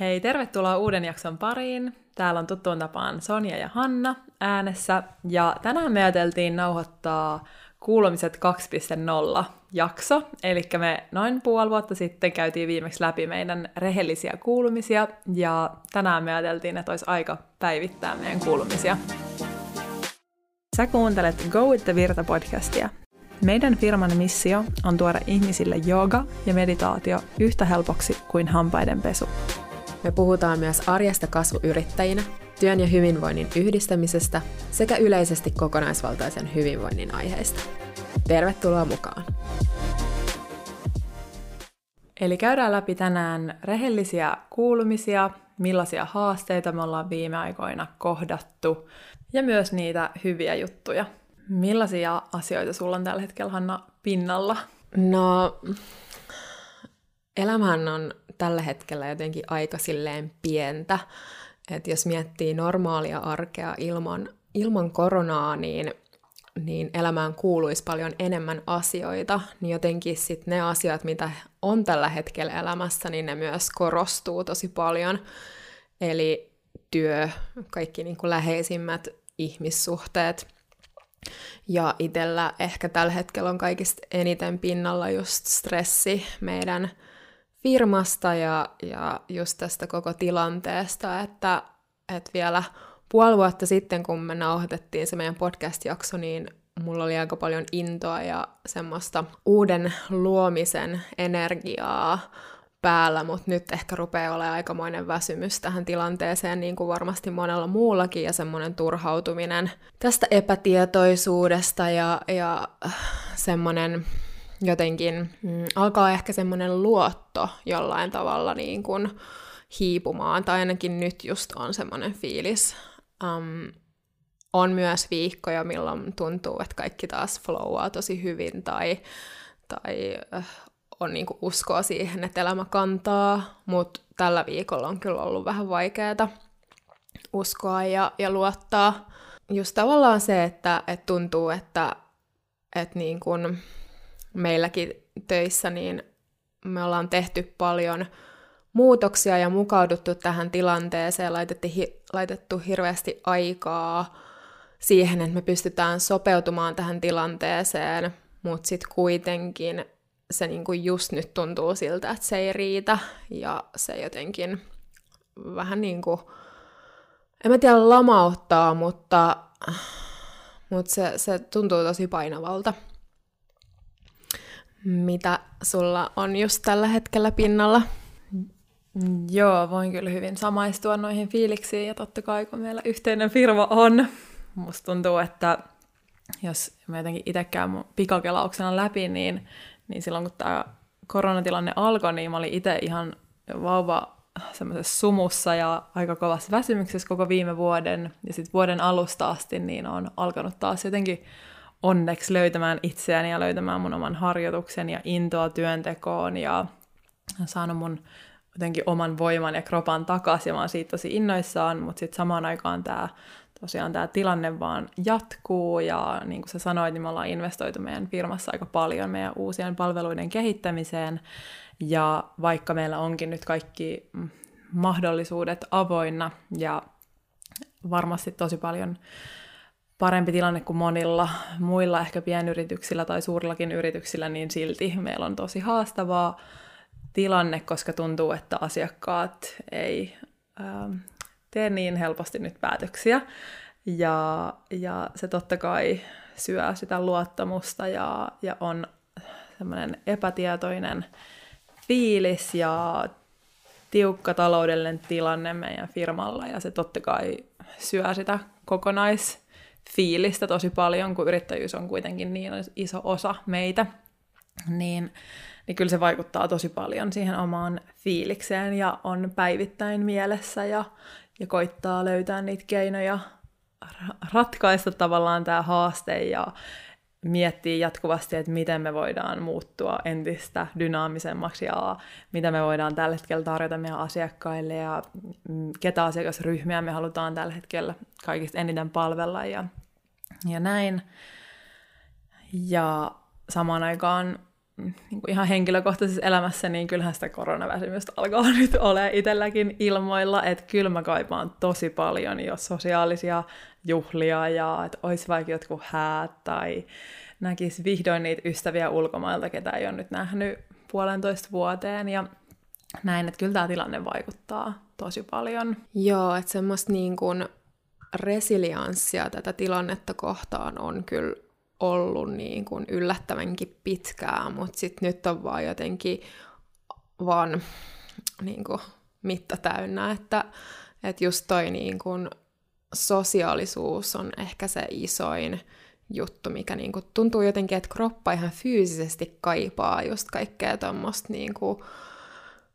Hei, tervetuloa uuden jakson pariin. Täällä on tuttuun tapaan Sonja ja Hanna äänessä. Ja tänään me ajateltiin nauhoittaa kuulumiset 2.0 jakso. Eli me noin puoli vuotta sitten käytiin viimeksi läpi meidän rehellisiä kuulumisia. Ja tänään me ajateltiin, että olisi aika päivittää meidän kuulumisia. Sä kuuntelet Go with the Virta podcastia. Meidän firman missio on tuoda ihmisille jooga ja meditaatio yhtä helpoksi kuin hampaiden pesu. Me puhutaan myös arjesta kasvuyrittäjinä, työn ja hyvinvoinnin yhdistämisestä sekä yleisesti kokonaisvaltaisen hyvinvoinnin aiheista. Tervetuloa mukaan! Eli käydään läpi tänään rehellisiä kuulumisia, millaisia haasteita me ollaan viime aikoina kohdattu ja myös niitä hyviä juttuja. Millaisia asioita sulla on tällä hetkellä, Hanna, pinnalla? No, elämähän on tällä hetkellä jotenkin aika silleen pientä. Että jos miettii normaalia arkea ilman, ilman koronaa, niin, niin elämään kuuluisi paljon enemmän asioita, niin jotenkin sitten ne asiat, mitä on tällä hetkellä elämässä, niin ne myös korostuu tosi paljon. Eli työ, kaikki niin kuin läheisimmät ihmissuhteet. Ja itsellä ehkä tällä hetkellä on kaikista eniten pinnalla just stressi meidän firmasta ja, ja just tästä koko tilanteesta, että, että vielä puoli vuotta sitten, kun me nauhoitettiin se meidän podcast-jakso, niin mulla oli aika paljon intoa ja semmoista uuden luomisen energiaa päällä, mutta nyt ehkä rupeaa olemaan aikamoinen väsymys tähän tilanteeseen, niin kuin varmasti monella muullakin, ja semmoinen turhautuminen tästä epätietoisuudesta ja, ja semmoinen jotenkin mm, alkaa ehkä semmoinen luotto jollain tavalla niin kuin hiipumaan, tai ainakin nyt just on semmoinen fiilis. Um, on myös viikkoja, milloin tuntuu, että kaikki taas flowaa tosi hyvin, tai, tai äh, on niinku uskoa siihen, että elämä kantaa, mutta tällä viikolla on kyllä ollut vähän vaikeaa uskoa ja, ja luottaa. Just tavallaan se, että, että tuntuu, että, että niin kun meilläkin töissä, niin me ollaan tehty paljon muutoksia ja mukauduttu tähän tilanteeseen, laitettu, laitettu hirveästi aikaa siihen, että me pystytään sopeutumaan tähän tilanteeseen, mutta sitten kuitenkin se niinku just nyt tuntuu siltä, että se ei riitä ja se jotenkin vähän niin kuin, en mä tiedä lamauttaa, mutta, mutta se, se tuntuu tosi painavalta mitä sulla on just tällä hetkellä pinnalla? Joo, voin kyllä hyvin samaistua noihin fiiliksiin ja totta kai kun meillä yhteinen firma on, musta tuntuu, että jos mä jotenkin itse käyn pikakelauksena läpi, niin, niin silloin kun tämä koronatilanne alkoi, niin mä olin itse ihan vauva semmoisessa sumussa ja aika kovassa väsymyksessä koko viime vuoden. Ja sitten vuoden alusta asti niin on alkanut taas jotenkin onneksi löytämään itseäni ja löytämään mun oman harjoituksen ja intoa työntekoon ja saanut mun jotenkin oman voiman ja kropan takaisin ja mä oon siitä tosi innoissaan, mutta sitten samaan aikaan tämä tosiaan tämä tilanne vaan jatkuu ja niin kuin sä sanoit, niin me ollaan investoitu meidän firmassa aika paljon meidän uusien palveluiden kehittämiseen. Ja vaikka meillä onkin nyt kaikki mahdollisuudet avoinna ja varmasti tosi paljon parempi tilanne kuin monilla muilla ehkä pienyrityksillä tai suurillakin yrityksillä, niin silti meillä on tosi haastavaa tilanne, koska tuntuu, että asiakkaat ei ähm, tee niin helposti nyt päätöksiä. Ja, ja se totta kai syö sitä luottamusta ja, ja on semmoinen epätietoinen fiilis ja tiukka taloudellinen tilanne meidän firmalla ja se totta kai syö sitä kokonais fiilistä tosi paljon, kun yrittäjyys on kuitenkin niin iso osa meitä, niin, niin kyllä se vaikuttaa tosi paljon siihen omaan fiilikseen ja on päivittäin mielessä ja, ja koittaa löytää niitä keinoja ratkaista tavallaan tämä haaste ja miettii jatkuvasti, että miten me voidaan muuttua entistä dynaamisemmaksi ja mitä me voidaan tällä hetkellä tarjota meidän asiakkaille ja ketä asiakasryhmiä me halutaan tällä hetkellä kaikista eniten palvella ja, ja näin. Ja samaan aikaan niin kuin ihan henkilökohtaisessa elämässä, niin kyllähän sitä koronaväsymystä alkaa nyt ole itselläkin ilmoilla, että kyllä mä kaipaan tosi paljon jo sosiaalisia juhlia ja että olisi vaikka jotkut häät tai näkisi vihdoin niitä ystäviä ulkomailta, ketä ei ole nyt nähnyt puolentoista vuoteen ja näin, että kyllä tämä tilanne vaikuttaa tosi paljon. Joo, että semmoista niin kuin resilianssia tätä tilannetta kohtaan on kyllä ollut niin kuin yllättävänkin pitkään, mutta sitten nyt on vaan jotenkin vaan niin kuin mitta täynnä, että, että just toi niin kuin sosiaalisuus on ehkä se isoin juttu, mikä niin kuin tuntuu jotenkin, että kroppa ihan fyysisesti kaipaa just kaikkea tuommoista niin kuin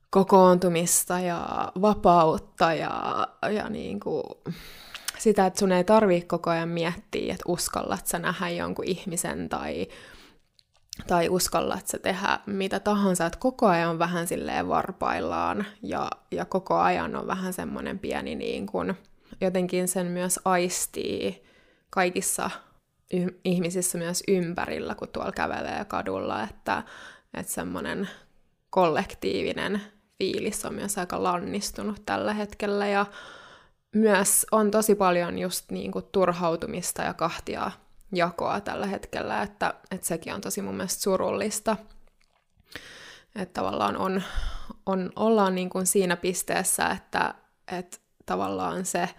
kokoontumista ja vapautta ja, ja niin kuin sitä, että sun ei tarvii koko ajan miettiä, että uskallat sä nähdä jonkun ihmisen tai, tai uskallat sä tehdä mitä tahansa, että koko ajan on vähän silleen varpaillaan ja, ja koko ajan on vähän semmoinen pieni niin kuin, jotenkin sen myös aistii kaikissa y- ihmisissä myös ympärillä, kun tuolla kävelee kadulla, että, että semmoinen kollektiivinen fiilis on myös aika lannistunut tällä hetkellä ja myös on tosi paljon just niin kuin turhautumista ja kahtia jakoa tällä hetkellä, että, että sekin on tosi mun mielestä surullista. Että tavallaan on, on, ollaan niin kuin siinä pisteessä, että, että tavallaan se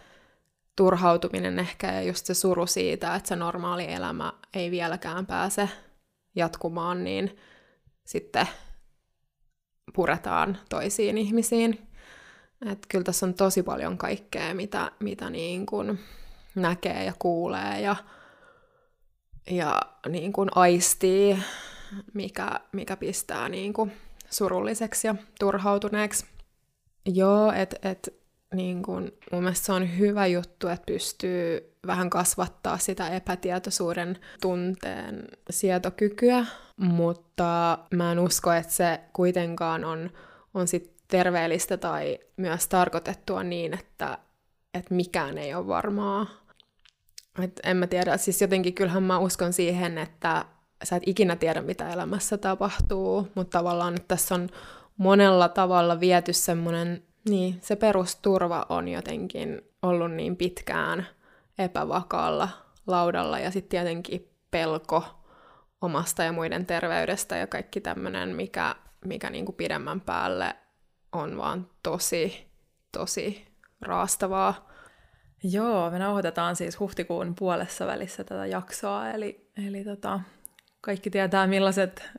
turhautuminen ehkä ja just se suru siitä, että se normaali elämä ei vieläkään pääse jatkumaan, niin sitten puretaan toisiin ihmisiin. Et kyllä tässä on tosi paljon kaikkea, mitä, mitä niin kuin näkee ja kuulee ja, ja niin kuin aistii, mikä, mikä pistää niin kuin surulliseksi ja turhautuneeksi. Joo, että et, niin kun, mun mielestä se on hyvä juttu, että pystyy vähän kasvattaa sitä epätietoisuuden tunteen sietokykyä, mutta mä en usko, että se kuitenkaan on, on sit terveellistä tai myös tarkoitettua niin, että, että mikään ei ole varmaa. Et en mä tiedä, siis jotenkin kyllähän mä uskon siihen, että sä et ikinä tiedä, mitä elämässä tapahtuu, mutta tavallaan että tässä on monella tavalla viety semmoinen, niin se perusturva on jotenkin ollut niin pitkään epävakaalla laudalla ja sitten tietenkin pelko omasta ja muiden terveydestä ja kaikki tämmöinen, mikä, mikä niinku pidemmän päälle on vaan tosi, tosi raastavaa. Joo, me nauhoitetaan siis huhtikuun puolessa välissä tätä jaksoa, eli, eli tota, kaikki tietää millaiset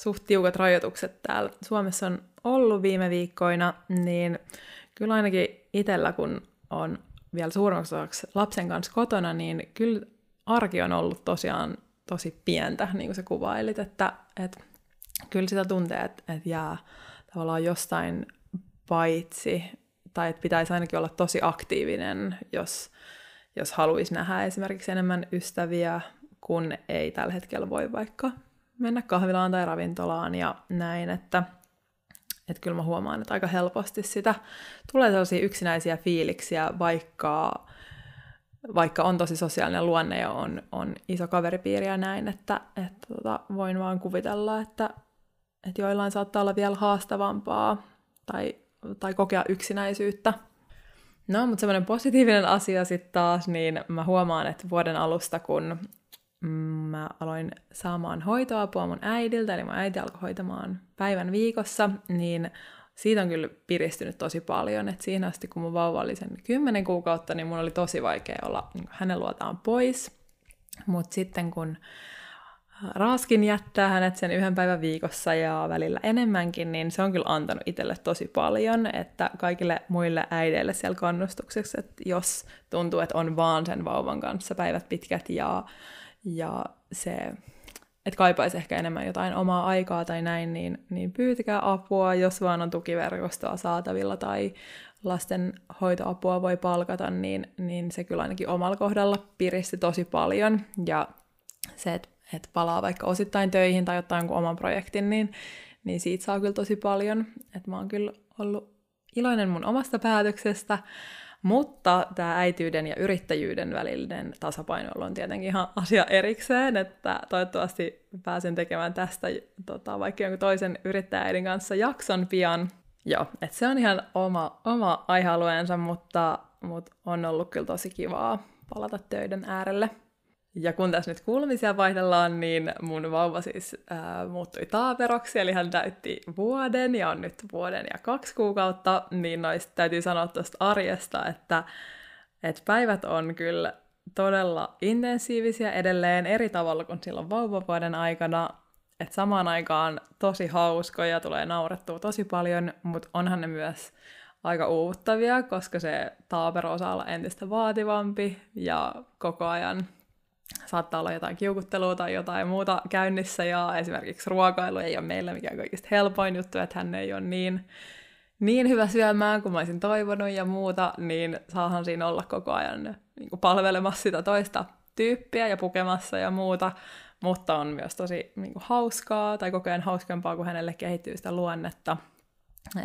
suht tiukat rajoitukset täällä Suomessa on ollut viime viikkoina, niin kyllä ainakin itsellä, kun on vielä suurimmaksi osaksi lapsen kanssa kotona, niin kyllä arki on ollut tosiaan tosi pientä, niin kuin sä kuvailit, että, että kyllä sitä tuntee, että, että jää tavallaan jostain paitsi, tai että pitäisi ainakin olla tosi aktiivinen, jos, jos haluaisi nähdä esimerkiksi enemmän ystäviä, kun ei tällä hetkellä voi vaikka mennä kahvilaan tai ravintolaan ja näin, että, että kyllä mä huomaan, että aika helposti sitä tulee sellaisia yksinäisiä fiiliksiä, vaikka, vaikka on tosi sosiaalinen luonne ja on, on iso kaveripiiri ja näin, että, että tota, voin vaan kuvitella, että, että joillain saattaa olla vielä haastavampaa tai tai kokea yksinäisyyttä. No, mutta semmoinen positiivinen asia sitten taas, niin mä huomaan, että vuoden alusta, kun mä aloin saamaan hoitoapua mun äidiltä, eli mun äiti alkoi hoitamaan päivän viikossa, niin siitä on kyllä piristynyt tosi paljon, että siinä asti kun mun vauva oli sen kymmenen kuukautta, niin mun oli tosi vaikea olla niin hänen luotaan pois. Mutta sitten kun raaskin jättää hänet sen yhden päivän viikossa ja välillä enemmänkin, niin se on kyllä antanut itselle tosi paljon, että kaikille muille äideille siellä kannustukseksi, että jos tuntuu, että on vaan sen vauvan kanssa päivät pitkät ja, ja se, että kaipaisi ehkä enemmän jotain omaa aikaa tai näin, niin, niin pyytäkää apua, jos vaan on tukiverkostoa saatavilla tai lasten hoitoapua voi palkata, niin, niin se kyllä ainakin omalla kohdalla piristi tosi paljon. Ja se, että että palaa vaikka osittain töihin tai ottaa jonkun oman projektin, niin, niin siitä saa kyllä tosi paljon. Että mä oon kyllä ollut iloinen mun omasta päätöksestä, Mutta tämä äityyden ja yrittäjyyden välinen tasapaino on tietenkin ihan asia erikseen, että toivottavasti pääsen tekemään tästä tota, vaikka jonkun toisen yrittäjäidin kanssa jakson pian. Joo, että se on ihan oma, oma aihealueensa, mutta, mutta on ollut kyllä tosi kivaa palata töiden äärelle. Ja kun tässä nyt kuulumisia vaihdellaan, niin mun vauva siis ää, muuttui taaperoksi, eli hän täytti vuoden ja on nyt vuoden ja kaksi kuukautta, niin noista täytyy sanoa tuosta arjesta, että, että päivät on kyllä todella intensiivisiä edelleen eri tavalla kuin silloin vauvavuoden aikana, että samaan aikaan tosi hauskoja, tulee naurettua tosi paljon, mutta onhan ne myös aika uuvuttavia, koska se taapero osaa olla entistä vaativampi ja koko ajan saattaa olla jotain kiukuttelua tai jotain muuta käynnissä, ja esimerkiksi ruokailu ei ole meillä mikään kaikista helpoin juttu, että hän ei ole niin, niin hyvä syömään kuin mä olisin toivonut ja muuta, niin saahan siinä olla koko ajan niin kuin palvelemassa sitä toista tyyppiä ja pukemassa ja muuta, mutta on myös tosi niin kuin hauskaa tai koko ajan hauskempaa, kun hänelle kehittyy sitä luonnetta,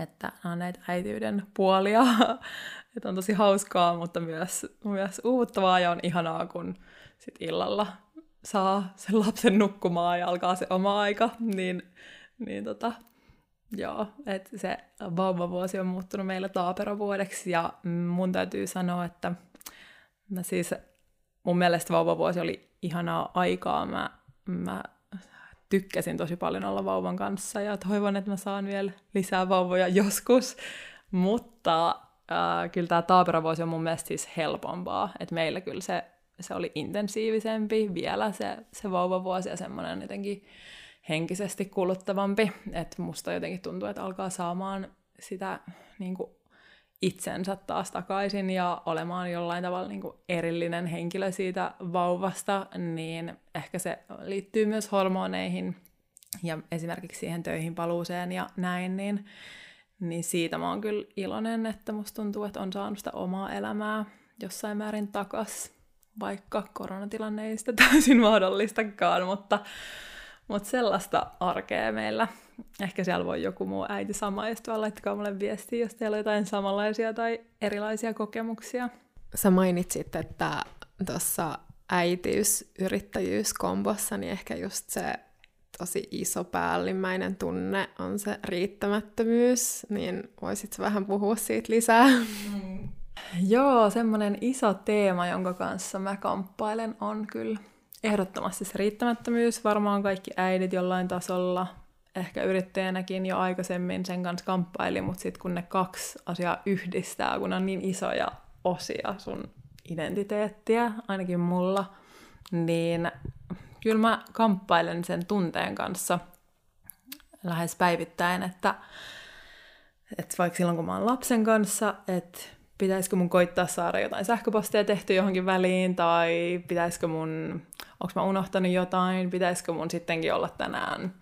että on näitä äityyden puolia, että on tosi hauskaa, mutta myös, myös uuvuttavaa ja on ihanaa, kun sit illalla saa sen lapsen nukkumaan ja alkaa se oma aika, niin, niin tota, joo, että se vauvavuosi on muuttunut meillä taaperovuodeksi ja mun täytyy sanoa, että mä siis, mun mielestä vauvavuosi oli ihanaa aikaa, mä, mä tykkäsin tosi paljon olla vauvan kanssa ja toivon, että mä saan vielä lisää vauvoja joskus, mutta äh, kyllä tämä taaperovuosi on mun mielestä siis helpompaa, että meillä kyllä se se oli intensiivisempi vielä se, se vauvavuosi ja semmoinen jotenkin henkisesti kuluttavampi. Että musta jotenkin tuntuu, että alkaa saamaan sitä niin kuin itsensä taas takaisin ja olemaan jollain tavalla niin kuin erillinen henkilö siitä vauvasta, niin ehkä se liittyy myös hormoneihin ja esimerkiksi siihen töihin paluuseen ja näin, niin, niin siitä mä oon kyllä iloinen, että musta tuntuu, että on saanut sitä omaa elämää jossain määrin takas vaikka koronatilanne ei sitä täysin mahdollistakaan, mutta, mutta sellaista arkea meillä. Ehkä siellä voi joku muu äiti samaistua, laittakaa mulle viestiä, jos teillä on jotain samanlaisia tai erilaisia kokemuksia. Sä mainitsit, että tuossa äitiys-yrittäjyyskombossa, niin ehkä just se tosi iso päällimmäinen tunne on se riittämättömyys, niin voisit vähän puhua siitä lisää? Mm. Joo, semmoinen iso teema, jonka kanssa mä kamppailen, on kyllä ehdottomasti se riittämättömyys. Varmaan kaikki äidit jollain tasolla, ehkä yrittäjänäkin jo aikaisemmin sen kanssa kamppaili, mutta sitten kun ne kaksi asiaa yhdistää, kun on niin isoja osia sun identiteettiä, ainakin mulla, niin kyllä mä kamppailen sen tunteen kanssa lähes päivittäin, että, että vaikka silloin kun mä oon lapsen kanssa, että pitäisikö mun koittaa saada jotain sähköpostia tehty johonkin väliin, tai pitäisikö mun, onko mä unohtanut jotain, pitäisikö mun sittenkin olla tänään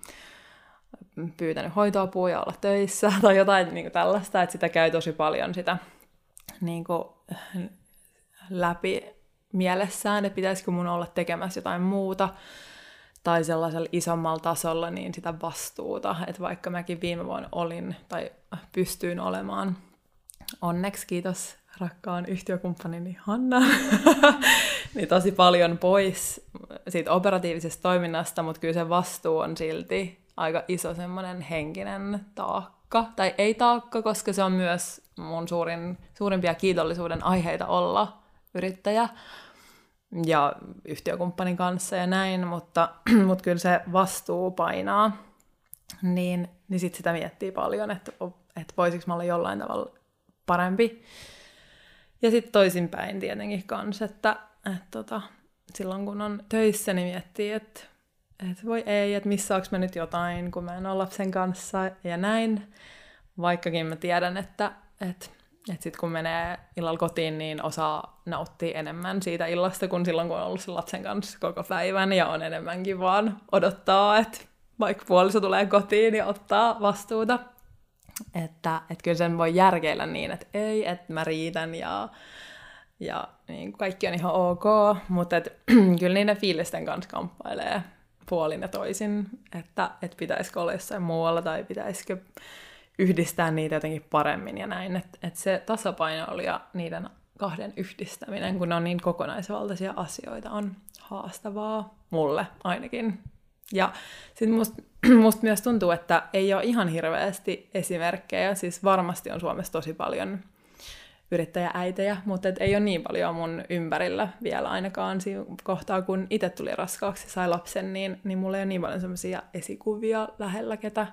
pyytänyt hoitoapua ja olla töissä, tai jotain niin kuin tällaista, että sitä käy tosi paljon sitä niin kuin, läpi mielessään, että pitäisikö mun olla tekemässä jotain muuta, tai sellaisella isommalla tasolla niin sitä vastuuta, että vaikka mäkin viime vuonna olin tai pystyin olemaan onneksi kiitos rakkaan yhtiökumppanini Hanna, niin tosi paljon pois siitä operatiivisesta toiminnasta, mutta kyllä se vastuu on silti aika iso semmoinen henkinen taakka. Tai ei taakka, koska se on myös mun suurin, suurimpia kiitollisuuden aiheita olla yrittäjä ja yhtiökumppanin kanssa ja näin, mutta, mutta kyllä se vastuu painaa. Niin, niin sitten sitä miettii paljon, että, että voisiko mä olla jollain tavalla parempi. Ja sitten toisinpäin tietenkin kanssa, että, että tota, silloin kun on töissä, niin miettii, että, että voi ei, että missaaks mä nyt jotain, kun mä en ole lapsen kanssa ja näin. Vaikkakin mä tiedän, että, että, että sitten kun menee illalla kotiin, niin osaa nauttia enemmän siitä illasta kuin silloin, kun on ollut sen lapsen kanssa koko päivän ja on enemmänkin vaan odottaa, että vaikka puoliso tulee kotiin ja ottaa vastuuta että, että kyllä sen voi järkeillä niin, että ei, että mä riitän ja, ja niin kaikki on ihan ok, mutta et, kyllä niiden fiilisten kanssa kamppailee puolin ja toisin, että, että pitäisikö olla jossain muualla tai pitäisikö yhdistää niitä jotenkin paremmin ja näin. Että et se tasapaino oli ja niiden kahden yhdistäminen, kun ne on niin kokonaisvaltaisia asioita, on haastavaa mulle ainakin. Ja sitten musta must myös tuntuu, että ei ole ihan hirveästi esimerkkejä, siis varmasti on Suomessa tosi paljon yrittäjääitejä, mutta et ei ole niin paljon mun ympärillä vielä ainakaan siinä kohtaa, kun itse tuli raskaaksi sai lapsen, niin, niin mulla ei ole niin paljon semmoisia esikuvia lähellä, ketä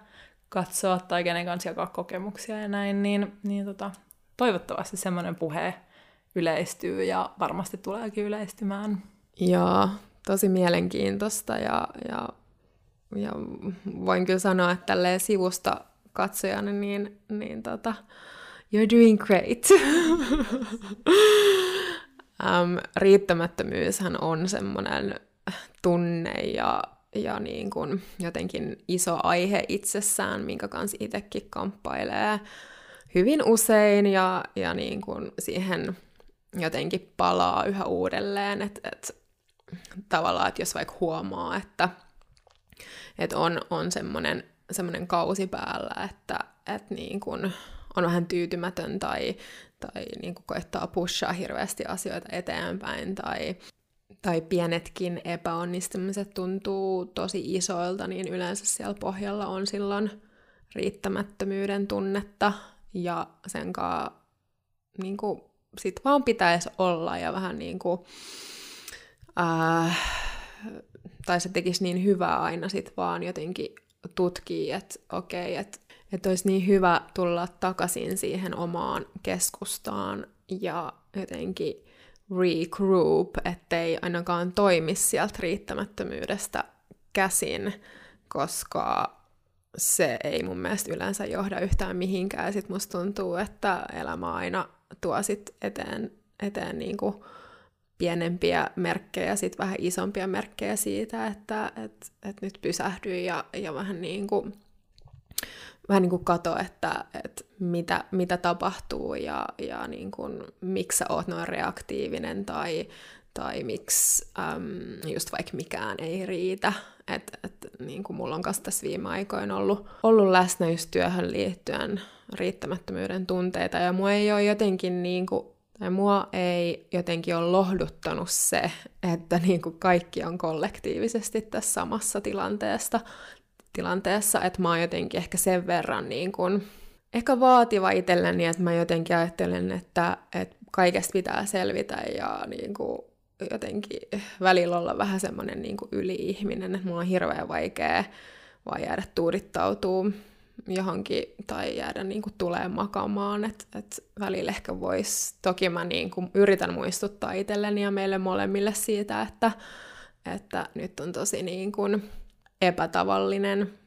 katsoa tai kenen kanssa jakaa kokemuksia ja näin, niin, niin tota, toivottavasti semmoinen puhe yleistyy ja varmasti tuleekin yleistymään. Joo, tosi mielenkiintoista ja, ja, ja voin kyllä sanoa, että tälleen sivusta katsojana, niin, niin tota, you're doing great. um, riittämättömyyshän on semmoinen tunne ja, ja niin kuin jotenkin iso aihe itsessään, minkä kanssa itsekin kamppailee hyvin usein ja, ja niin kuin siihen jotenkin palaa yhä uudelleen, että et, tavallaan, että jos vaikka huomaa, että et on, on semmoinen semmoinen kausi päällä, että et niin kun on vähän tyytymätön tai, tai niin kuin koettaa pushaa hirveästi asioita eteenpäin tai, tai pienetkin epäonnistumiset tuntuu tosi isoilta, niin yleensä siellä pohjalla on silloin riittämättömyyden tunnetta ja sen kanssa niin kuin, sit vaan pitäisi olla ja vähän niin kuin, äh, tai se tekisi niin hyvää aina sit vaan jotenkin tutkii, että okei, okay, että että olisi niin hyvä tulla takaisin siihen omaan keskustaan ja jotenkin regroup, ettei ainakaan toimi sieltä riittämättömyydestä käsin, koska se ei mun mielestä yleensä johda yhtään mihinkään. Sitten musta tuntuu, että elämä aina tuo sit eteen, eteen niin kuin pienempiä merkkejä, sitten vähän isompia merkkejä siitä, että et, et nyt pysähdy ja, ja vähän niin kuin vähän niin kuin kato, että, että mitä, mitä tapahtuu ja, ja niin kuin, miksi sä oot noin reaktiivinen tai, tai miksi äm, just vaikka mikään ei riitä. Että et, niin kuin mulla on kanssa tässä viime aikoina ollut, ollut läsnä just työhön liittyen riittämättömyyden tunteita ja mua ei ole jotenkin niin kuin, tai mua ei jotenkin ole lohduttanut se, että niin kuin kaikki on kollektiivisesti tässä samassa tilanteesta tilanteessa, että mä oon jotenkin ehkä sen verran niin kuin, ehkä vaativa itselleni, että mä jotenkin ajattelen, että, että kaikesta pitää selvitä ja niin kuin, jotenkin välillä olla vähän semmoinen niin yli-ihminen, että mulla on hirveän vaikea vaan jäädä tuudittautuu johonkin tai jäädä niin kuin tulee makaamaan, että et välillä ehkä vois, toki mä niin kuin yritän muistuttaa itselleni ja meille molemmille siitä, että, että nyt on tosi niin kuin epätavallinen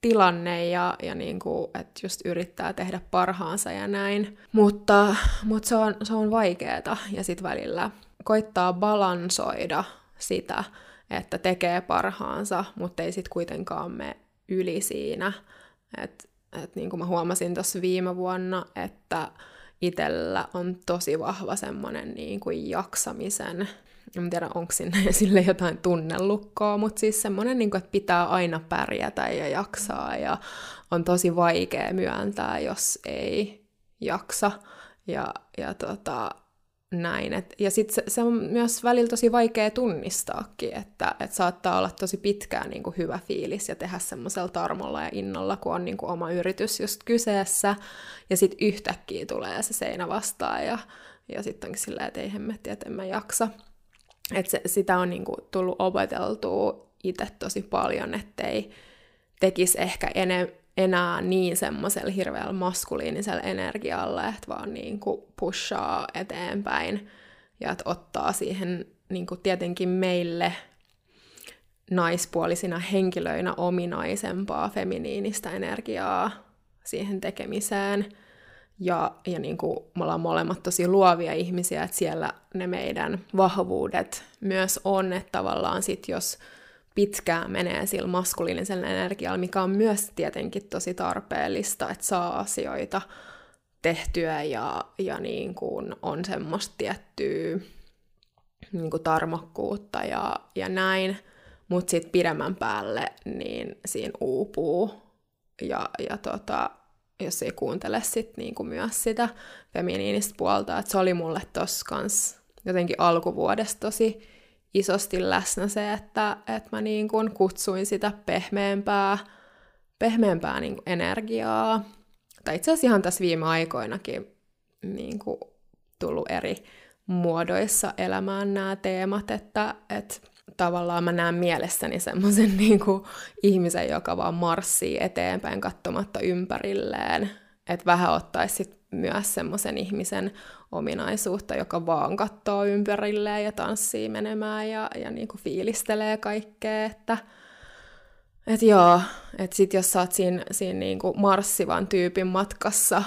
tilanne ja, ja niin kuin, että just yrittää tehdä parhaansa ja näin. Mutta, mutta se on, se on vaikeeta ja sitten välillä koittaa balansoida sitä, että tekee parhaansa, mutta ei sitten kuitenkaan me yli siinä. Et, et niin kuin mä huomasin tuossa viime vuonna, että itsellä on tosi vahva semmoinen niin kuin jaksamisen en tiedä onko sinne sille jotain tunnelukkoa, mutta siis semmoinen, niin kuin, että pitää aina pärjätä ja jaksaa ja on tosi vaikea myöntää, jos ei jaksa. Ja, ja tota, näin. Et, ja sitten se, se on myös välillä tosi vaikea tunnistaakin, että et saattaa olla tosi pitkään niin kuin hyvä fiilis ja tehdä semmoisella tarmolla ja innolla, kun on niin kuin oma yritys just kyseessä, ja sitten yhtäkkiä tulee se seinä vastaan ja, ja sitten onkin silleen, että ei hemmetti, että en mä jaksa. Että se, sitä on niinku tullut opeteltua itse tosi paljon, ettei tekisi ehkä ene, enää niin semmoisella hirveällä maskuliinisella energialla, että vaan niinku pushaa eteenpäin ja että ottaa siihen niinku tietenkin meille naispuolisina henkilöinä ominaisempaa feminiinistä energiaa siihen tekemiseen – ja, ja niin kuin me ollaan molemmat tosi luovia ihmisiä, että siellä ne meidän vahvuudet myös on, että tavallaan sit jos pitkään menee sillä maskuliinisella energialla, mikä on myös tietenkin tosi tarpeellista, että saa asioita tehtyä ja, ja niin kuin on semmoista tiettyä niin kuin tarmokkuutta ja, ja näin, mutta sitten pidemmän päälle niin siinä uupuu ja, ja tota, jos ei kuuntele sit niinku myös sitä feminiinistä puolta. Et se oli mulle tossa kans jotenkin alkuvuodesta tosi isosti läsnä se, että, että mä niin kuin kutsuin sitä pehmeämpää, pehmeämpää niin kuin energiaa. Tai itse asiassa ihan tässä viime aikoinakin niin kuin tullut eri muodoissa elämään nämä teemat, että, että tavallaan mä näen mielessäni semmoisen niin ihmisen, joka vaan marssii eteenpäin katsomatta ympärilleen. Että vähän ottaisi myös semmoisen ihmisen ominaisuutta, joka vaan katsoo ympärilleen ja tanssii menemään ja, ja niin kuin fiilistelee kaikkea, että et joo, että sit jos sä oot siinä, siinä niin kuin marssivan tyypin matkassa,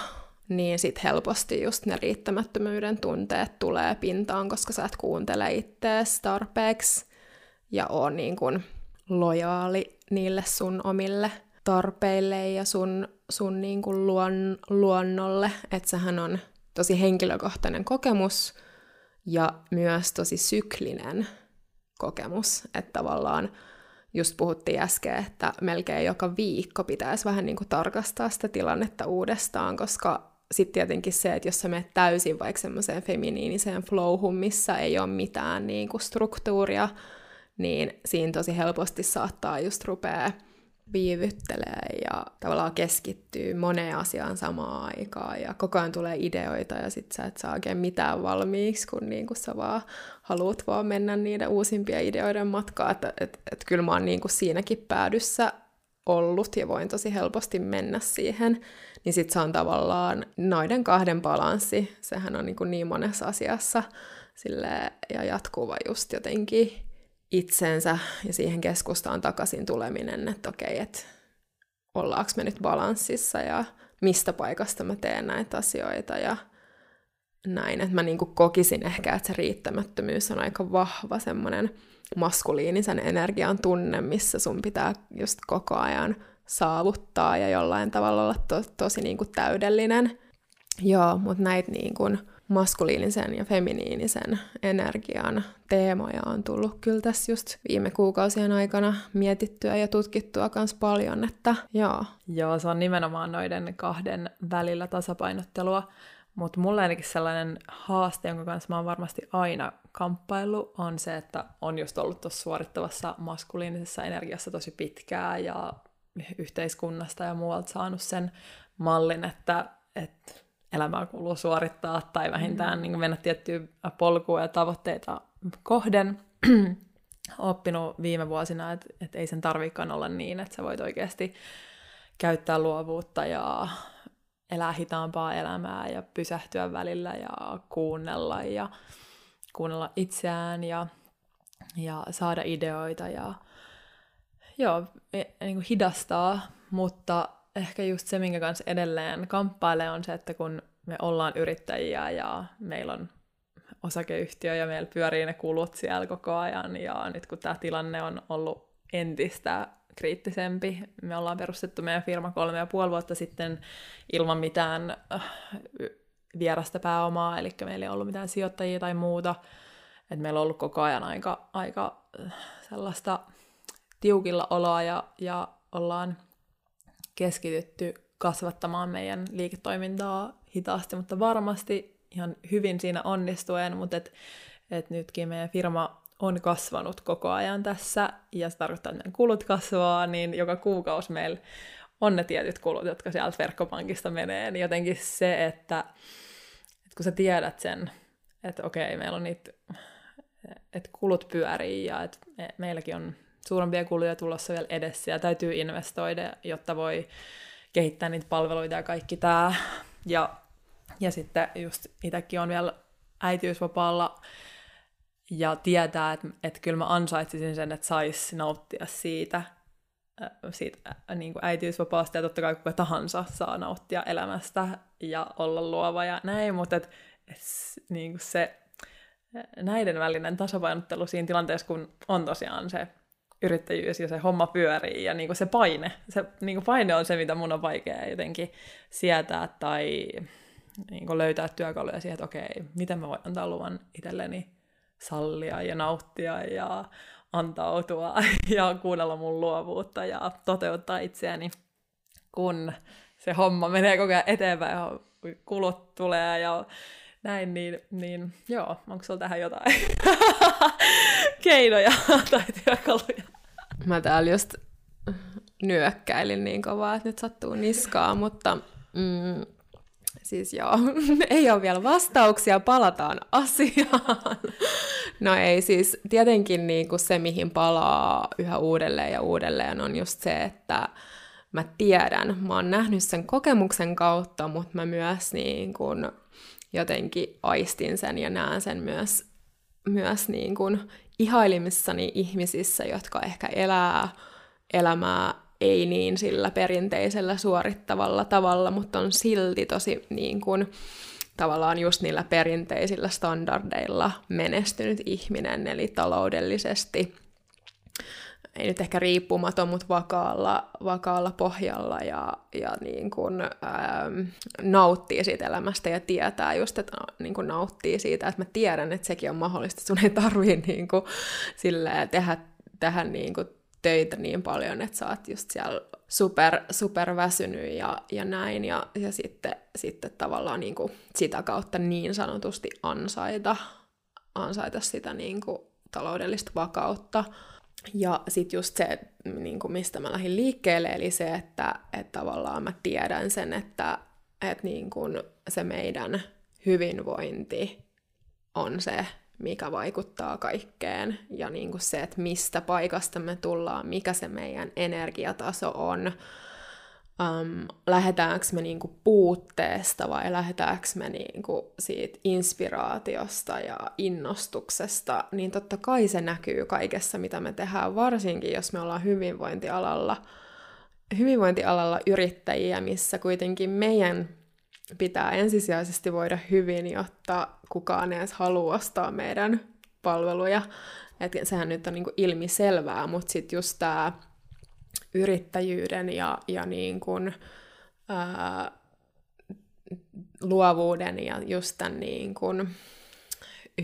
niin sit helposti just ne riittämättömyyden tunteet tulee pintaan, koska sä et kuuntele ittees tarpeeksi ja on niin kuin lojaali niille sun omille tarpeille ja sun, sun niin kuin luon, luonnolle, että sehän on tosi henkilökohtainen kokemus ja myös tosi syklinen kokemus, että tavallaan just puhuttiin äsken, että melkein joka viikko pitäisi vähän niin kuin tarkastaa sitä tilannetta uudestaan, koska sitten tietenkin se, että jos sä menet täysin vaikka semmoiseen feminiiniseen flowhun, missä ei ole mitään niin kuin struktuuria, niin siinä tosi helposti saattaa just rupea viivyttelee ja tavallaan keskittyy moneen asiaan samaan aikaan ja koko ajan tulee ideoita ja sit sä et saa oikein mitään valmiiksi, kun niinku sä vaan haluat vaan mennä niiden uusimpien ideoiden matkaan, että et, et kyllä mä oon niinku siinäkin päädyssä ollut ja voin tosi helposti mennä siihen, niin sit se on tavallaan noiden kahden balanssi, sehän on niinku niin monessa asiassa sille ja jatkuva just jotenkin itsensä ja siihen keskustaan takaisin tuleminen, että okei, että ollaanko me nyt balanssissa ja mistä paikasta mä teen näitä asioita ja näin, että mä niinku kokisin ehkä, että se riittämättömyys on aika vahva semmoinen maskuliinisen energian tunne, missä sun pitää just koko ajan saavuttaa ja jollain tavalla olla to- tosi niinku täydellinen. Joo, mutta näitä niinku maskuliinisen ja feminiinisen energian teemoja on tullut kyllä tässä just viime kuukausien aikana mietittyä ja tutkittua myös paljon, että joo. Joo, se on nimenomaan noiden kahden välillä tasapainottelua, mutta mulle ainakin sellainen haaste, jonka kanssa mä oon varmasti aina kamppaillut, on se, että on just ollut tuossa suorittavassa maskuliinisessa energiassa tosi pitkää ja yhteiskunnasta ja muualta saanut sen mallin, että, että elämää kuuluu suorittaa tai vähintään mm. niin mennä tiettyä polkua ja tavoitteita kohden. oppinut viime vuosina, että, että ei sen tarvikaan olla niin, että sä voit oikeasti käyttää luovuutta ja elää hitaampaa elämää ja pysähtyä välillä ja kuunnella ja kuunnella itseään ja, ja saada ideoita ja joo, e, niin kuin hidastaa, mutta ehkä just se, minkä kanssa edelleen kamppailee, on se, että kun me ollaan yrittäjiä ja meillä on osakeyhtiö ja meillä pyörii ne kulut siellä koko ajan ja nyt kun tämä tilanne on ollut entistä kriittisempi, me ollaan perustettu meidän firma kolme ja puoli vuotta sitten ilman mitään äh, vierasta pääomaa, eli meillä ei ollut mitään sijoittajia tai muuta, että meillä on ollut koko ajan aika, aika äh, sellaista tiukilla oloa ja, ja ollaan keskitytty kasvattamaan meidän liiketoimintaa hitaasti, mutta varmasti ihan hyvin siinä onnistuen, mutta et, et nytkin meidän firma on kasvanut koko ajan tässä, ja se tarkoittaa, että meidän kulut kasvaa, niin joka kuukausi meillä on ne tietyt kulut, jotka sieltä verkkopankista menee, niin jotenkin se, että, että kun sä tiedät sen, että okei, meillä on niitä, että kulut pyörii ja että meilläkin on suurempia kuluja tulossa vielä edessä ja täytyy investoida, jotta voi kehittää niitä palveluita ja kaikki tämä. Ja, ja sitten just itsekin on vielä äitiysvapaalla ja tietää, että, että kyllä mä ansaitsisin sen, että sais nauttia siitä, siitä niin kuin äitiysvapaasta ja totta kai kuka tahansa saa nauttia elämästä ja olla luova ja näin, mutta et, et, niin kuin se näiden välinen tasapainottelu siinä tilanteessa, kun on tosiaan se yrittäjyys ja se homma pyörii ja niin kuin se paine. Se niin kuin paine on se, mitä mun on vaikea jotenkin sietää tai niin kuin löytää työkaluja siihen, että okei, miten mä voin antaa luvan itselleni sallia ja nauttia ja antautua ja kuunnella mun luovuutta ja toteuttaa itseäni, kun se homma menee koko ajan eteenpäin, ja kulut tulee ja näin, niin, niin joo, onko sulla tähän jotain keinoja tai työkaluja? Mä täällä just nyökkäilin niin kovaa, että nyt sattuu niskaa, mutta mm, siis joo, ei ole vielä vastauksia, palataan asiaan. No ei, siis tietenkin niin kuin se, mihin palaa yhä uudelleen ja uudelleen, on just se, että mä tiedän, mä oon nähnyt sen kokemuksen kautta, mutta mä myös niin kuin jotenkin aistin sen ja näen sen myös, myös niin kuin ihailimissani ihmisissä, jotka ehkä elää elämää ei niin sillä perinteisellä suorittavalla tavalla, mutta on silti tosi niin kuin, tavallaan just niillä perinteisillä standardeilla menestynyt ihminen, eli taloudellisesti ei nyt ehkä riippumaton, mutta vakaalla, vakaalla pohjalla ja, ja niin kuin, ähm, nauttii siitä elämästä ja tietää just, että niin kuin nauttii siitä, että mä tiedän, että sekin on mahdollista, sun ei tarvii niin kuin, tehdä, tehdä niin kuin, töitä niin paljon, että sä oot just siellä super, super väsynyt ja, ja näin, ja, ja sitten, sitten tavallaan niin kuin sitä kautta niin sanotusti ansaita, ansaita sitä niin kuin taloudellista vakautta. Ja sitten just se, niin kuin mistä mä lähdin liikkeelle, eli se, että, että tavallaan mä tiedän sen, että, että niin kuin se meidän hyvinvointi on se, mikä vaikuttaa kaikkeen, ja niin kuin se, että mistä paikasta me tullaan, mikä se meidän energiataso on, um, lähdetäänkö me niinku puutteesta vai lähdetäänkö me niinku siitä inspiraatiosta ja innostuksesta, niin totta kai se näkyy kaikessa, mitä me tehdään, varsinkin jos me ollaan hyvinvointialalla, hyvinvointialalla yrittäjiä, missä kuitenkin meidän pitää ensisijaisesti voida hyvin, jotta kukaan ei edes halua ostaa meidän palveluja. Et sehän nyt on niinku ilmiselvää, mutta sitten just tämä yrittäjyyden ja, ja niin kuin, ää, luovuuden ja just tämän niin kuin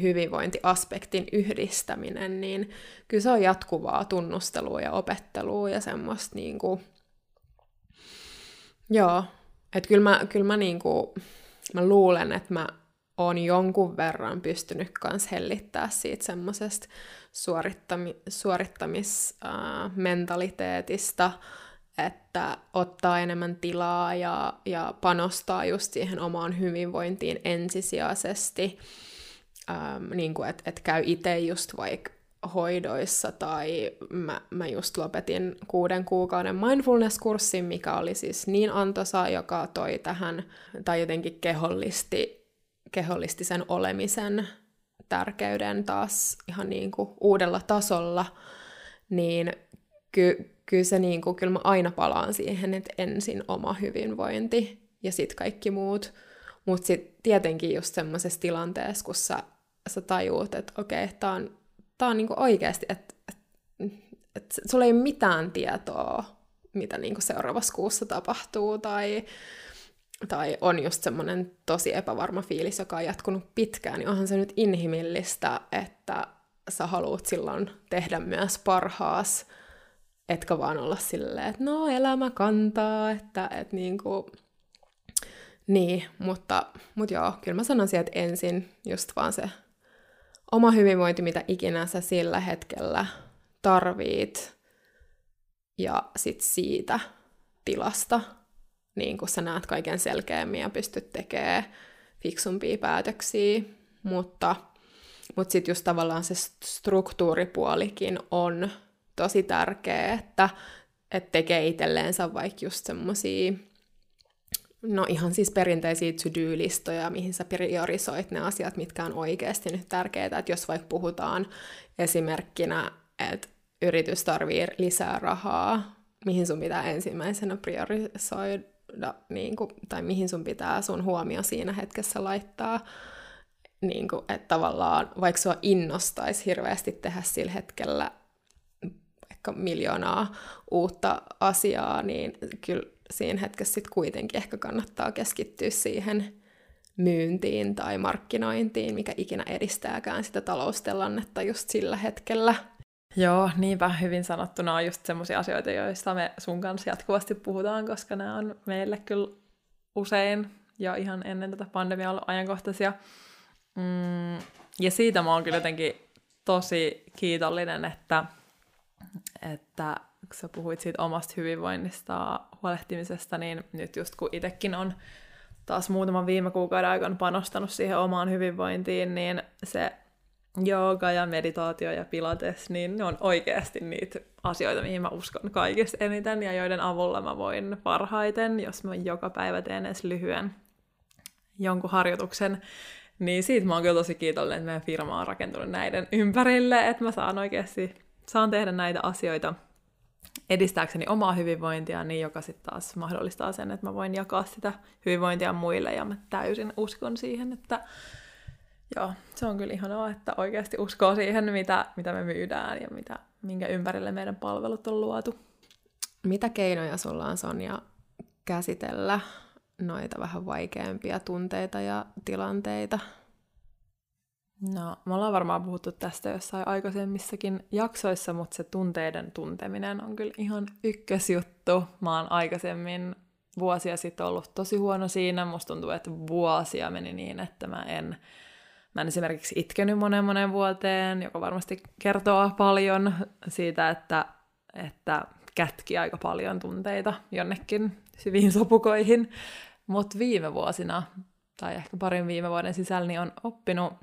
hyvinvointiaspektin yhdistäminen, niin kyllä se on jatkuvaa tunnustelua ja opettelua ja semmoista niin kuin, joo, että kyllä mä, kyllä mä, niin kuin, mä luulen, että mä oon jonkun verran pystynyt kans hellittää siitä semmoisesta suorittami, suorittamismentaliteetista, että ottaa enemmän tilaa ja, ja panostaa just siihen omaan hyvinvointiin ensisijaisesti, ähm, niin että et käy itse just vaikka hoidoissa tai mä, mä just lopetin kuuden kuukauden mindfulness-kurssin, mikä oli siis niin antoisa, joka toi tähän tai jotenkin kehollisti, kehollisti sen olemisen tärkeyden taas ihan niin kuin uudella tasolla, niin ky, kyllä se niin kuin, kyllä mä aina palaan siihen, että ensin oma hyvinvointi ja sitten kaikki muut. Mutta sitten tietenkin just semmoisessa tilanteessa, kun sä, sä tajuut, että okei, tää on, tää on niinku oikeasti, että et, et sulla ei ole mitään tietoa, mitä niinku seuraavassa kuussa tapahtuu, tai tai on just semmoinen tosi epävarma fiilis, joka on jatkunut pitkään, niin onhan se nyt inhimillistä, että sä haluat silloin tehdä myös parhaas, etkä vaan olla silleen, että no elämä kantaa, että et niinku, niin, mutta, mutta joo, kyllä mä sanoisin, että ensin just vaan se oma hyvinvointi, mitä ikinä sä sillä hetkellä tarvit, ja sit siitä tilasta niin kun sä näet kaiken selkeämmin ja pystyt tekemään fiksumpia päätöksiä, mutta, mutta sitten just tavallaan se struktuuripuolikin on tosi tärkeä, että, että tekee itselleensä vaikka just semmosia no ihan siis perinteisiä to-do-listoja, mihin sä priorisoit ne asiat, mitkä on oikeasti nyt tärkeitä. Että jos vaikka puhutaan esimerkkinä, että yritys tarvii lisää rahaa, mihin sun pitää ensimmäisenä priorisoida niin kuin, tai mihin sun pitää sun huomio siinä hetkessä laittaa, niin kuin, että tavallaan vaikka sua innostaisi hirveästi tehdä sillä hetkellä vaikka miljoonaa uutta asiaa, niin kyllä siinä hetkessä sitten kuitenkin ehkä kannattaa keskittyä siihen myyntiin tai markkinointiin, mikä ikinä edistääkään sitä taloustilannetta just sillä hetkellä. Joo, niinpä hyvin sanottuna on just semmoisia asioita, joista me sun kanssa jatkuvasti puhutaan, koska nämä on meille kyllä usein ja ihan ennen tätä pandemiaa ollut ajankohtaisia. Mm, ja siitä mä oon kyllä jotenkin tosi kiitollinen, että, että kun sä puhuit siitä omasta hyvinvoinnista, huolehtimisesta, niin nyt just kun itsekin on taas muutaman viime kuukauden aikana panostanut siihen omaan hyvinvointiin, niin se jooga ja meditaatio ja pilates, niin ne on oikeasti niitä asioita, mihin mä uskon kaikista eniten ja joiden avulla mä voin parhaiten, jos mä joka päivä teen edes lyhyen jonkun harjoituksen, niin siitä mä oon kyllä tosi kiitollinen, että meidän firma on rakentunut näiden ympärille, että mä saan oikeasti, saan tehdä näitä asioita edistääkseni omaa hyvinvointia, niin joka sitten taas mahdollistaa sen, että mä voin jakaa sitä hyvinvointia muille, ja mä täysin uskon siihen, että joo, se on kyllä ihanaa, että oikeasti uskoo siihen, mitä, mitä me myydään ja mitä, minkä ympärille meidän palvelut on luotu. Mitä keinoja sulla on, Sonja, käsitellä noita vähän vaikeampia tunteita ja tilanteita? No, me ollaan varmaan puhuttu tästä jossain aikaisemmissakin jaksoissa, mutta se tunteiden tunteminen on kyllä ihan ykkösjuttu. Mä oon aikaisemmin vuosia sitten ollut tosi huono siinä. Musta tuntuu, että vuosia meni niin, että mä en, mä en esimerkiksi itkenyt monen monen vuoteen, joka varmasti kertoo paljon siitä, että, että kätki aika paljon tunteita jonnekin syviin sopukoihin. Mutta viime vuosina, tai ehkä parin viime vuoden sisällä, niin on oppinut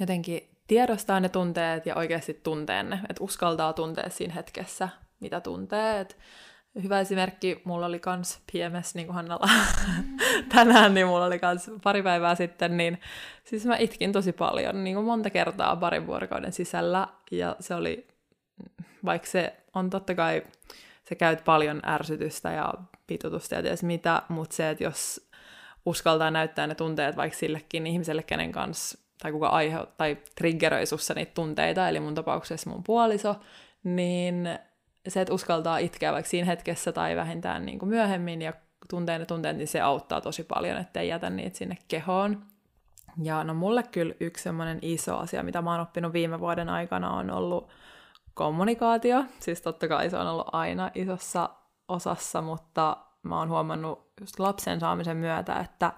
jotenkin tiedostaa ne tunteet ja oikeasti tuntee ne, että uskaltaa tuntea siinä hetkessä, mitä tuntee. Et hyvä esimerkki, mulla oli kans PMS, niin kuin Hannalla tänään, niin mulla oli kans pari päivää sitten, niin siis mä itkin tosi paljon, niin kuin monta kertaa parin vuorokauden sisällä, ja se oli, vaikka se on totta kai, se käyt paljon ärsytystä ja pitutusta ja ties mitä, mutta se, että jos uskaltaa näyttää ne tunteet vaikka sillekin ihmiselle, kenen kanssa tai kuka aihe tai triggeröi sussa niitä tunteita, eli mun tapauksessa mun puoliso, niin se, että uskaltaa itkeä vaikka siinä hetkessä tai vähintään niin kuin myöhemmin ja tuntee ne tunteet, niin se auttaa tosi paljon, ettei jätä niitä sinne kehoon. Ja no mulle kyllä yksi semmoinen iso asia, mitä mä oon oppinut viime vuoden aikana, on ollut kommunikaatio. Siis totta kai se on ollut aina isossa osassa, mutta mä oon huomannut just lapsen saamisen myötä, että,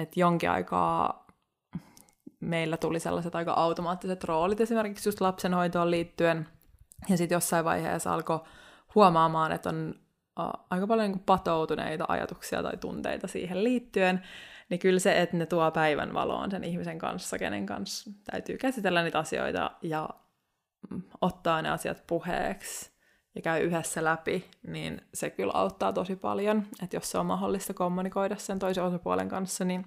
että jonkin aikaa meillä tuli sellaiset aika automaattiset roolit esimerkiksi just lapsenhoitoon liittyen. Ja sitten jossain vaiheessa alkoi huomaamaan, että on aika paljon niin patoutuneita ajatuksia tai tunteita siihen liittyen, niin kyllä se, että ne tuo päivän valoon sen ihmisen kanssa, kenen kanssa täytyy käsitellä niitä asioita ja mm, ottaa ne asiat puheeksi ja käy yhdessä läpi, niin se kyllä auttaa tosi paljon. Että jos se on mahdollista kommunikoida sen toisen osapuolen kanssa, niin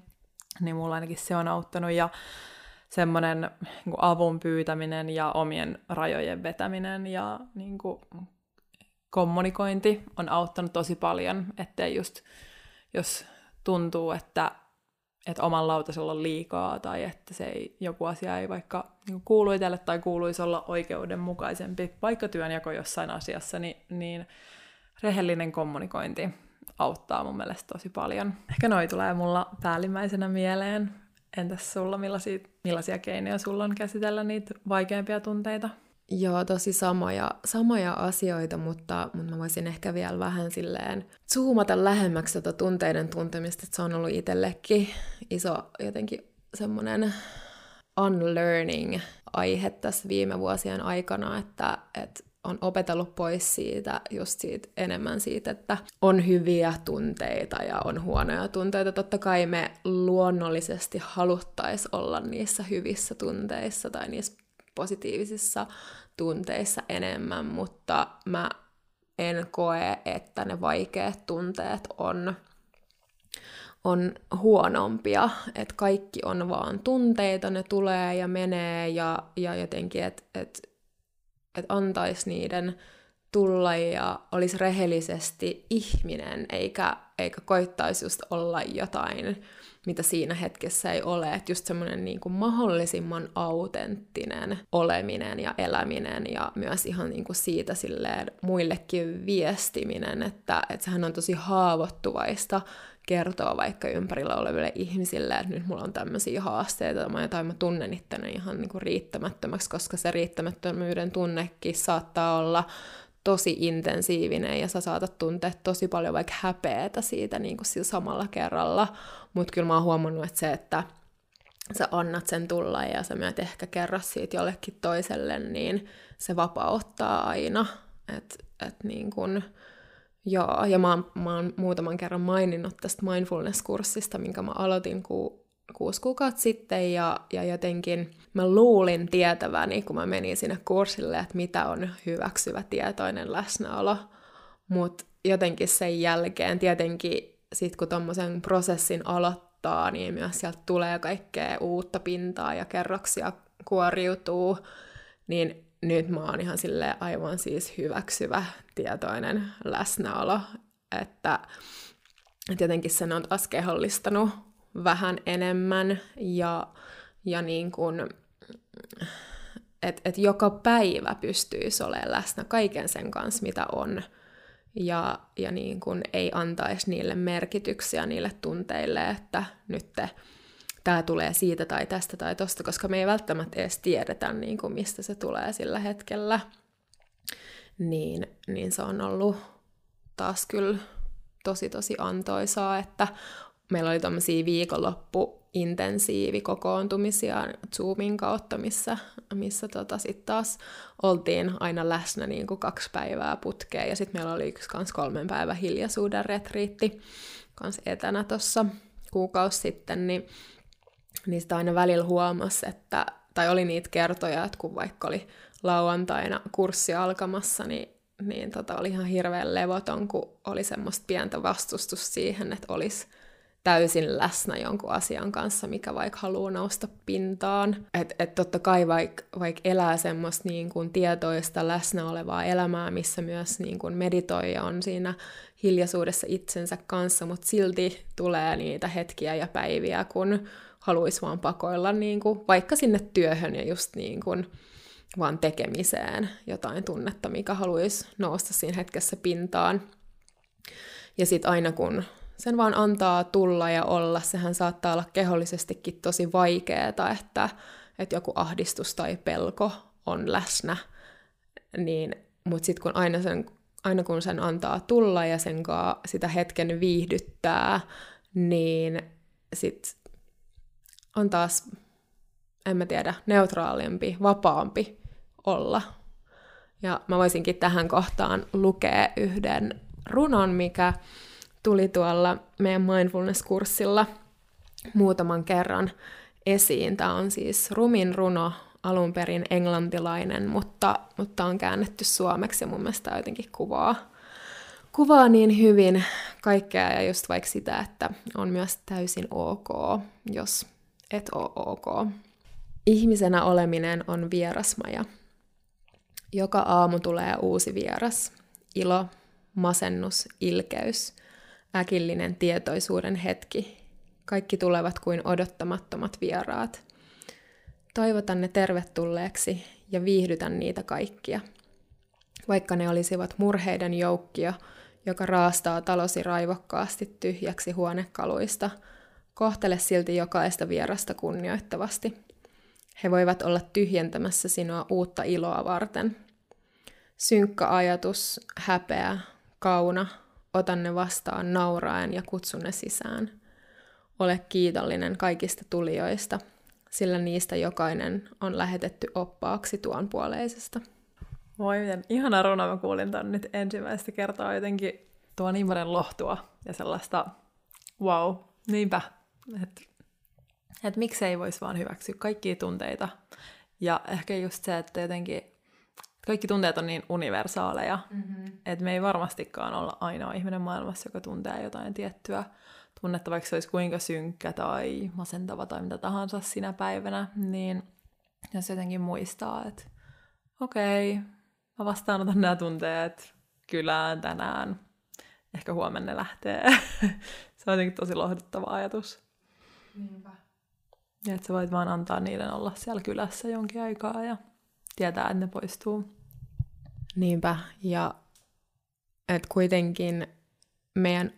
niin mulla ainakin se on auttanut ja semmoinen niin avun pyytäminen ja omien rajojen vetäminen ja niin kuin, kommunikointi on auttanut tosi paljon, ettei just, jos tuntuu, että, että oman lautasella on liikaa tai että se ei, joku asia ei vaikka niin kuulu itselle tai kuuluisi olla oikeudenmukaisempi, vaikka työnjako jossain asiassa, niin, niin rehellinen kommunikointi auttaa mun mielestä tosi paljon. Ehkä noi tulee mulla päällimmäisenä mieleen. Entäs sulla, millaisia, millaisia keinoja sulla on käsitellä niitä vaikeampia tunteita? Joo, tosi samoja, samoja asioita, mutta, mutta mä voisin ehkä vielä vähän silleen zoomata lähemmäksi tätä tunteiden tuntemista, että se on ollut itsellekin iso jotenkin semmoinen unlearning aihe tässä viime vuosien aikana, että, että on opetellut pois siitä, just siitä enemmän siitä, että on hyviä tunteita ja on huonoja tunteita. Totta kai me luonnollisesti haluttaisiin olla niissä hyvissä tunteissa tai niissä positiivisissa tunteissa enemmän, mutta mä en koe, että ne vaikeat tunteet on, on huonompia, että kaikki on vaan tunteita, ne tulee ja menee ja, ja jotenkin, että et että antaisi niiden tulla ja olisi rehellisesti ihminen, eikä, eikä koittaisi just olla jotain, mitä siinä hetkessä ei ole. Että just semmoinen niin kuin mahdollisimman autenttinen oleminen ja eläminen ja myös ihan niin kuin siitä silleen muillekin viestiminen, että, että sehän on tosi haavoittuvaista kertoo vaikka ympärillä oleville ihmisille, että nyt mulla on tämmöisiä haasteita, tai mä tunnen itteni ihan niin kuin riittämättömäksi, koska se riittämättömyyden tunnekin saattaa olla tosi intensiivinen ja sä saatat tuntea tosi paljon vaikka häpeetä siitä niin kuin sillä samalla kerralla. Mutta kyllä mä oon huomannut, että se, että sä annat sen tulla ja sä myöt ehkä kerro siitä jollekin toiselle, niin se vapauttaa aina. Että et niin kun, joo, ja mä mä oon muutaman kerran maininnut tästä mindfulness-kurssista, minkä mä aloitin ku, kuusi kuukautta sitten, ja, ja jotenkin mä luulin tietäväni, kun mä menin sinne kurssille, että mitä on hyväksyvä tietoinen läsnäolo, mutta jotenkin sen jälkeen, tietenkin sit kun tommosen prosessin aloittaa, niin myös sieltä tulee kaikkea uutta pintaa ja kerroksia kuoriutuu, niin nyt mä oon ihan sille aivan siis hyväksyvä tietoinen läsnäolo, että, jotenkin sen on taas kehollistanut vähän enemmän ja, ja niin kuin, että et joka päivä pystyisi olemaan läsnä kaiken sen kanssa, mitä on, ja, ja niin kuin ei antaisi niille merkityksiä niille tunteille, että nyt te tämä tulee siitä tai tästä tai tosta, koska me ei välttämättä edes tiedetä, niin kuin mistä se tulee sillä hetkellä. Niin, niin se on ollut taas kyllä tosi tosi antoisaa, että meillä oli tämmöisiä intensiivikokoontumisia Zoomin kautta, missä, missä tota sit taas oltiin aina läsnä niin kuin kaksi päivää putkeen. Ja sitten meillä oli yksi kans kolmen päivän hiljaisuuden retriitti kans etänä tuossa kuukausi sitten, niin niistä aina välillä huomasi, että, tai oli niitä kertoja, että kun vaikka oli lauantaina kurssi alkamassa, niin, niin tota, oli ihan hirveän levoton, kun oli semmoista pientä vastustus siihen, että olisi täysin läsnä jonkun asian kanssa, mikä vaikka haluaa nousta pintaan. Että et totta kai vaikka vaik elää semmoista niin kuin tietoista läsnä olevaa elämää, missä myös niin kuin meditoi ja on siinä hiljaisuudessa itsensä kanssa, mutta silti tulee niitä hetkiä ja päiviä, kun haluaisi vaan pakoilla niin kuin, vaikka sinne työhön ja just niin kuin, vaan tekemiseen jotain tunnetta, mikä haluaisi nousta siinä hetkessä pintaan. Ja sitten aina kun sen vaan antaa tulla ja olla, sehän saattaa olla kehollisestikin tosi vaikeaa, että, että joku ahdistus tai pelko on läsnä, niin, mutta sitten kun aina, sen, aina kun sen antaa tulla ja sen sitä hetken viihdyttää, niin sitten on taas, en mä tiedä, neutraalimpi, vapaampi olla. Ja mä voisinkin tähän kohtaan lukea yhden runon, mikä tuli tuolla meidän mindfulness-kurssilla muutaman kerran esiin. Tämä on siis Rumin runo, alun perin englantilainen, mutta, mutta on käännetty suomeksi ja mun mielestä jotenkin kuvaa, kuvaa niin hyvin kaikkea ja just vaikka sitä, että on myös täysin ok, jos et oo ok. Ihmisenä oleminen on vierasmaja. Joka aamu tulee uusi vieras. Ilo, masennus, ilkeys, äkillinen tietoisuuden hetki. Kaikki tulevat kuin odottamattomat vieraat. Toivotan ne tervetulleeksi ja viihdytän niitä kaikkia. Vaikka ne olisivat murheiden joukkio, joka raastaa talosi raivokkaasti tyhjäksi huonekaluista – Kohtele silti jokaista vierasta kunnioittavasti. He voivat olla tyhjentämässä sinua uutta iloa varten. Synkkä ajatus, häpeä, kauna, otan ne vastaan nauraen ja kutsun ne sisään. Ole kiitollinen kaikista tulijoista, sillä niistä jokainen on lähetetty oppaaksi tuon puoleisesta. Voi miten ihana runo mä kuulin ton nyt ensimmäistä kertaa jotenkin tuo niin paljon lohtua ja sellaista wow, niinpä, että et miksei voisi vaan hyväksyä kaikkia tunteita. Ja ehkä just se, että jotenkin kaikki tunteet on niin universaaleja, mm-hmm. että me ei varmastikaan olla ainoa ihminen maailmassa, joka tuntee jotain tiettyä tunnetta, vaikka se olisi kuinka synkkä tai masentava tai mitä tahansa sinä päivänä, niin jos jotenkin muistaa, että okei, okay, mä vastaanotan nämä tunteet kylään tänään, ehkä huomenna lähtee. se on jotenkin tosi lohduttava ajatus. Niinpä. Ja että sä voit vaan antaa niiden olla siellä kylässä jonkin aikaa ja tietää, että ne poistuu. Niinpä, ja että kuitenkin meidän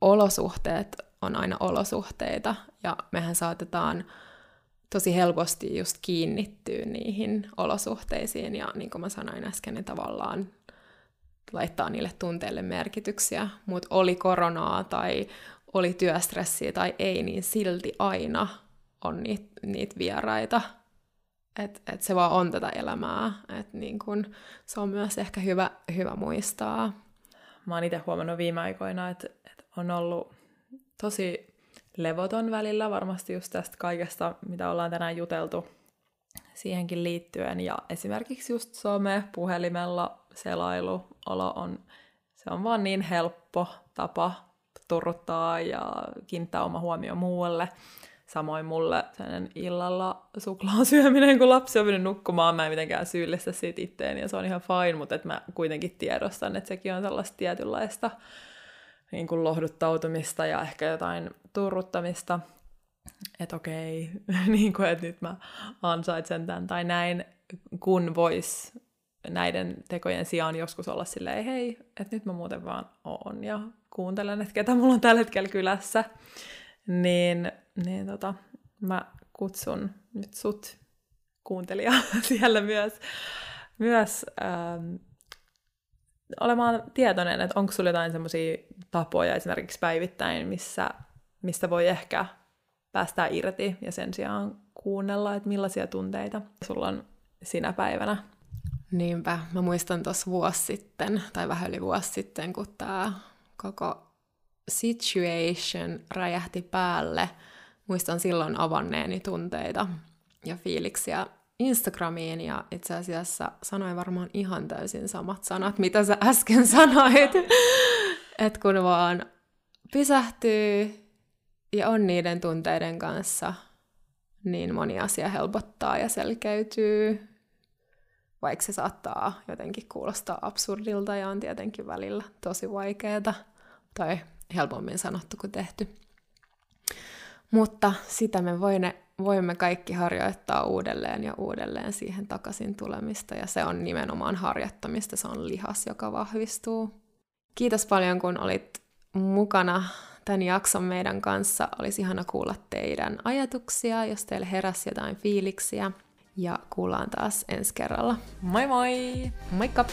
olosuhteet on aina olosuhteita, ja mehän saatetaan tosi helposti just kiinnittyä niihin olosuhteisiin, ja niin kuin mä sanoin äsken, niin tavallaan laittaa niille tunteille merkityksiä, mutta oli koronaa tai oli työstressiä tai ei, niin silti aina on niitä niit vieraita. Et, et se vaan on tätä elämää. Et niin kun, se on myös ehkä hyvä, hyvä muistaa. Mä oon itse huomannut viime aikoina, että, et on ollut tosi levoton välillä varmasti just tästä kaikesta, mitä ollaan tänään juteltu siihenkin liittyen. Ja esimerkiksi just some, puhelimella selailu, olo on, se on vaan niin helppo tapa turruttaa ja kiinnittää oma huomio muualle. Samoin mulle sen illalla suklaan syöminen, kun lapsi on mennyt nukkumaan, mä en mitenkään syyllistä siitä itteen, ja se on ihan fine, mutta mä kuitenkin tiedostan, että sekin on sellaista tietynlaista niin kuin lohduttautumista ja ehkä jotain turruttamista, että okei, niin kuin, että nyt mä ansaitsen tämän tai näin, kun vois näiden tekojen sijaan joskus olla silleen, hei, että nyt mä muuten vaan oon ja kuuntelen, että ketä mulla on tällä hetkellä kylässä, niin, niin tota, mä kutsun nyt sut kuuntelija siellä myös, myös ähm, olemaan tietoinen, että onko sulla jotain semmoisia tapoja esimerkiksi päivittäin, missä, mistä voi ehkä päästää irti ja sen sijaan kuunnella, että millaisia tunteita sulla on sinä päivänä. Niinpä, mä muistan tuossa vuosi sitten, tai vähän yli vuosi sitten, kun tämä koko situation räjähti päälle. Muistan silloin avanneeni tunteita ja fiiliksiä Instagramiin ja itse asiassa sanoin varmaan ihan täysin samat sanat, mitä sä äsken sanoit. että kun vaan pysähtyy ja on niiden tunteiden kanssa, niin moni asia helpottaa ja selkeytyy, vaikka se saattaa jotenkin kuulostaa absurdilta ja on tietenkin välillä tosi vaikeaa tai helpommin sanottu kuin tehty. Mutta sitä me voine, voimme kaikki harjoittaa uudelleen ja uudelleen siihen takaisin tulemista, ja se on nimenomaan harjoittamista, se on lihas, joka vahvistuu. Kiitos paljon, kun olit mukana tämän jakson meidän kanssa. Olisi ihana kuulla teidän ajatuksia, jos teille heräsi jotain fiiliksiä. Ja kuullaan taas ensi kerralla. Moi moi! Moikka!